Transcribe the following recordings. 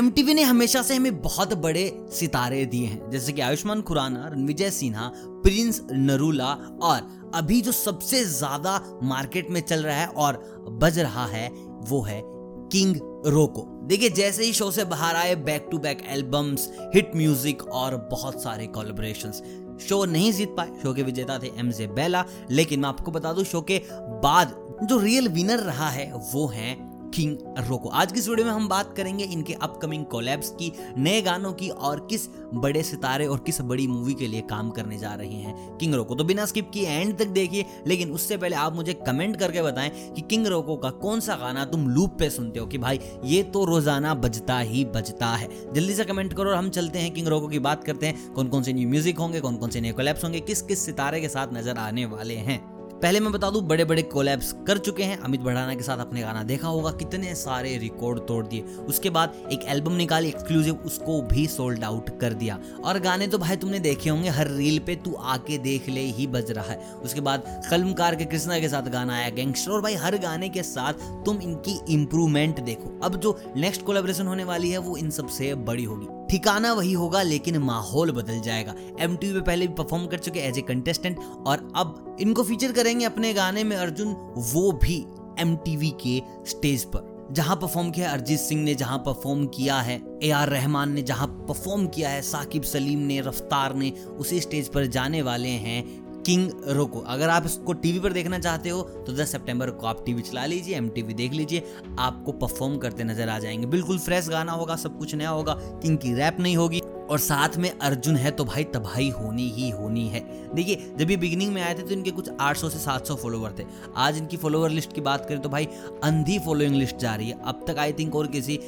MTV ने हमेशा से हमें बहुत बड़े सितारे दिए हैं, जैसे कि आयुष्मान खुराना, रणविजय सिन्हा, प्रिंस नरूला और अभी जो सबसे ज़्यादा मार्केट में चल रहा है और बज रहा है, वो है किंग रोको। देखिए, जैसे ही शो से बाहर आए back to back albums hit music और बहुत सारे कोलेबोरेशन शो नहीं जीत पाए, शो के विजेता थे एम जे बेला लेकिन मैं आपको बता दूँ, शो के बाद जो रियल विनर रहा है, वो है किंग रोको। आज की इस वीडियो में हम बात करेंगे इनके अपकमिंग कोलैब्स की, नए गानों की और किस बड़े सितारे और किस बड़ी मूवी के लिए काम करने जा रहे हैं। किंग रोको तो बिना स्किप किए एंड तक देखिए, लेकिन उससे पहले आप मुझे कमेंट करके बताएँ कि किंग रोको का कौन सा गाना तुम लूप पे सुनते हो कि भाई, ये तो रोज़ाना बजता ही बजता है। जल्दी से कमेंट करो और हम चलते हैं किंग रोको की बात करते हैं। कौन कौन से न्यू म्यूज़िक होंगे कौन कौन से नए कोलैब्स होंगे किस किस सितारे के साथ नज़र आने वाले हैं। पहले मैं बता दूँ बड़े बड़े कोलैब्स कर चुके हैं। अमित भड़ाना के साथ अपने गाना देखा होगा, कितने सारे रिकॉर्ड तोड़ दिए। उसके बाद एक एल्बम निकाली एक्सक्लूसिव उसको भी सोल्ड आउट कर दिया। और गाने तो भाई तुमने देखे होंगे, हर रील पे तू आके देख ले ही बज रहा है। उसके बाद कलमकार के कृष्णा के साथ गाना आया गैंगस्टर और भाई हर गाने के साथ तुम इनकी इम्प्रूवमेंट देखो। अब जो नेक्स्ट कोलेब्रेशन होने वाली है, वो इन सबसे बड़ी होगी। ठिकाना वही होगा, लेकिन माहौल बदल जाएगा। एम पे पहले भी परफॉर्म कर चुके एज ए कंटेस्टेंट और अब इनको फीचर करेंगे अपने गाने में अर्जुन, वो भी एम के स्टेज पर। जहाँ परफॉर्म किया अरिजीत सिंह ने, जहाँ परफॉर्म किया है ए आर रहमान ने, जहाँ परफॉर्म किया है साकिब सलीम ने, रफ्तार ने, उसी स्टेज पर जाने वाले हैं किंग रोको। अगर आप इसको टीवी पर देखना चाहते हो तो 10 सितंबर को आप टीवी चला लीजिए एमटीवी देख लीजिए, आपको परफॉर्म करते नज़र आ जाएँगे। बिल्कुल फ्रेश गाना होगा, सब कुछ नया होगा किंग की रैप नहीं होगी। और साथ में अर्जुन है तो भाई तबाही होनी ही होनी है। देखिए, जब ये बिगिनिंग में आए थे तो इनके कुछ 800 से 700 फॉलोवर थे। आज इनकी फॉलोवर लिस्ट की बात करें तो भाई, अंधी फॉलोइंग लिस्ट जा रही है। अब तक आई थिंक और किसी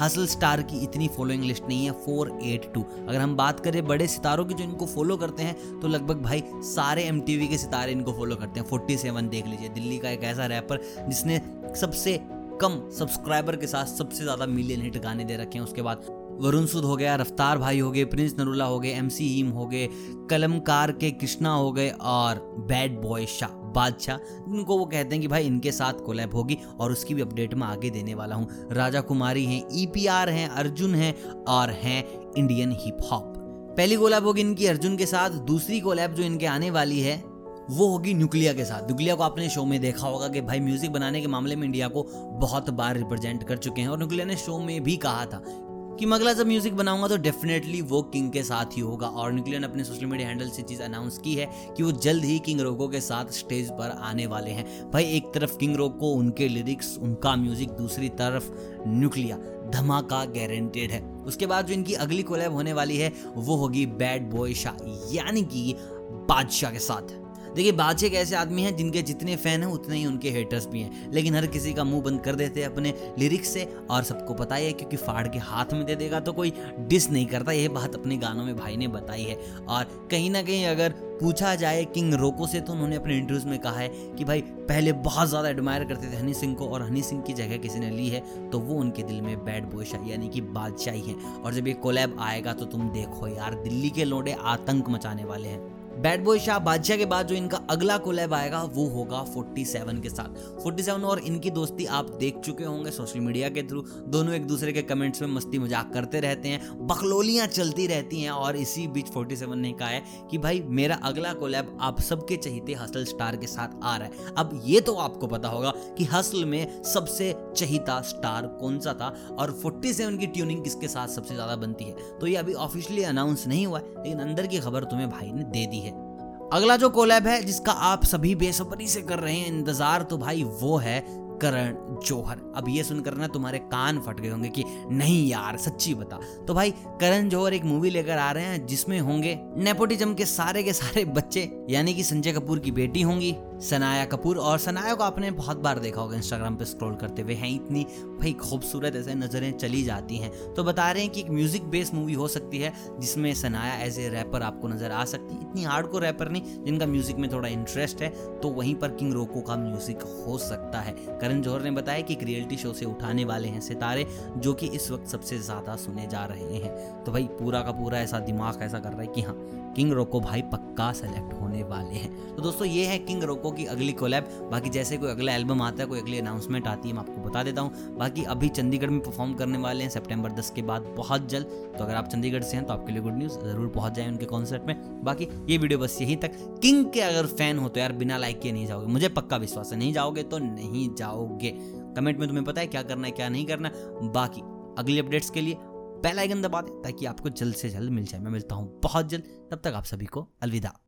हसल स्टार की इतनी फॉलोइंग लिस्ट नहीं है फोर एट टू अगर हम बात करें बड़े सितारों की जो इनको फॉलो करते हैं तो लगभग भाई सारे एमटीवी के सितारे इनको फॉलो करते हैं। फोर्टी सेवन देख लीजिए, दिल्ली का एक ऐसा रैपर जिसने सबसे कम सब्सक्राइबर के साथ सबसे ज़्यादा मिलियन हिट गाने दे रखे हैं। उसके बाद वरुण सुद हो गया, रफ्तार भाई हो गए, प्रिंस नरूला हो गए एम सी हीम हो गए, कलमकार के कृष्णा हो गए और बैड बॉय शाह, बादशाह, जिनको वो कहते हैं कि भाई इनके साथ कोलैब होगी और उसकी भी अपडेट मैं आगे देने वाला हूँ। राजा कुमारी हैं ई e हैं, अर्जुन हैं और हैं इंडियन हिप हॉप पहली कोलैब होगी इनकी अर्जुन के साथ, दूसरी कोलैब जो इनके आने वाली है, वो होगी न्यूक्लिया के साथ। न्यूक्लिया को आपने शो में देखा होगा कि भाई म्यूज़िक बनाने के मामले में इंडिया को बहुत बार रिप्रेजेंट कर चुके हैं और न्यूक्लिया ने शो में भी कहा था कि मैं अगला जब म्यूज़िक बनाऊँगा तो डेफिनेटली वो किंग के साथ ही होगा। और न्यूक्लियर ने अपने सोशल मीडिया हैंडल से चीज़ अनाउंस की है कि वो जल्द ही किंग रोगो के साथ स्टेज पर आने वाले हैं। भाई, एक तरफ़ किंग रोग को उनके लिरिक्स उनका म्यूज़िक दूसरी तरफ़ न्यूक्लिया धमाका गारंटेड है। उसके बाद जो इनकी अगली कोलैब होने वाली है, वो होगी बैड बॉय शाह यानी कि बादशाह के साथ। देखिए, बादशाह एक ऐसे आदमी हैं जिनके जितने फ़ैन हैं, उतने ही उनके हेटर्स भी हैं। लेकिन हर किसी का मुँह बंद कर देते हैं अपने लिरिक्स से, और सबको पता ही है, क्योंकि फाड़ के हाथ में दे देगा तो कोई डिस नहीं करता। यह बात अपने गानों में भाई ने बताई है। और कहीं ना कहीं अगर पूछा जाए किंग रोको से तो उन्होंने अपने इंटरव्यूज़ में कहा है कि भाई, पहले बहुत ज़्यादा एडमायर करते थे हनी सिंह को, और हनी सिंह की जगह किसी ने ली है तो वो उनके दिल में बैड बोशा यानी कि बादशाही है। और जब ये कोलैब आएगा तो तुम देखो यार, दिल्ली के लोडे आतंक मचाने वाले हैं। बैड बॉय शाह बादशाह के बाद जो इनका अगला कोलैब आएगा, वो होगा 47 के साथ। 47 और इनकी दोस्ती आप देख चुके होंगे सोशल मीडिया के थ्रू दोनों एक दूसरे के कमेंट्स में मस्ती मज़ाक करते रहते हैं बखलोलियाँ चलती रहती हैं और इसी बीच 47 ने कहा है कि भाई, मेरा अगला कोलैब आप सबके चहीते हसल स्टार के साथ आ रहा है। अब ये तो आपको पता होगा कि हसल में सबसे चहीता स्टार कौन सा था और फोर्टी की ट्यूनिंग किसके साथ सबसे ज़्यादा बनती है। तो ये अभी ऑफिशियली अनाउंस नहीं हुआ है, लेकिन अंदर की खबर तुम्हें भाई ने दे दी है। अगला जो कोलैब है, जिसका आप सभी बेसब्री से कर रहे हैं, इंतज़ार तो भाई वो है करण जौहर। अब ये सुनकर ना तुम्हारे कान फट गए होंगे कि, नहीं यार, सच्ची बता। तो भाई, करण जौहर एक मूवी लेकर आ रहे हैं, जिसमें होंगे नेपोटिज्म के सारे के सारे बच्चे, यानी कि संजय कपूर की बेटी होंगी। सनाया कपूर और सनाया को आपने बहुत बार देखा होगा इंस्टाग्राम पे स्क्रॉल करते हुए, हैं इतनी, भाई, खूबसूरत ऐसे नज़रें चली जाती हैं। तो बता रहे हैं कि एक म्यूज़िक बेस्ड मूवी हो सकती है, जिसमें सनाया एज ए रैपर आपको नज़र आ सकती है। इतनी हार्ड को रैपर नहीं, जिनका म्यूज़िक में थोड़ा इंटरेस्ट है तो वहीं पर किंग रोको का म्यूज़िक हो सकता है। करण जौहर ने बताया कि एक रियलिटी शो से उठाने वाले हैं सितारे, जो कि इस वक्त सबसे ज़्यादा सुने जा रहे हैं। तो भाई, पूरा का पूरा ऐसा दिमाग ऐसा कर रहा है कि हाँ किंग रोको भाई पक्का सेलेक्ट होने वाले हैं। तो दोस्तों, ये है किंग रोको पोको की अगली कोलैब बाकी जैसे कोई अगला एल्बम आता है, कोई अगली अनाउंसमेंट आती है, मैं आपको बता देता हूँ। बाकी अभी चंडीगढ़ में परफॉर्म करने वाले हैं सेप्टेम्बर दस के बाद बहुत जल्द। तो अगर आप चंडीगढ़ से हैं तो आपके लिए गुड न्यूज़ ज़रूर पहुँच जाए उनके कॉन्सर्ट में। बाकी ये वीडियो बस यहीं तक। किंग के अगर फ़ैन हो तो यार, बिना लाइक के नहीं जाओगे। मुझे पक्का विश्वास है, नहीं जाओगे तो नहीं जाओगे। कमेंट में तुम्हें पता है क्या करना है, क्या नहीं करना बाकी अगली अपडेट्स के लिए बेल आइकन दबा दे, ताकि आपको जल्द से जल्द मिल जाए। मैं मिलता हूँ बहुत जल्द। तब तक आप सभी को अलविदा।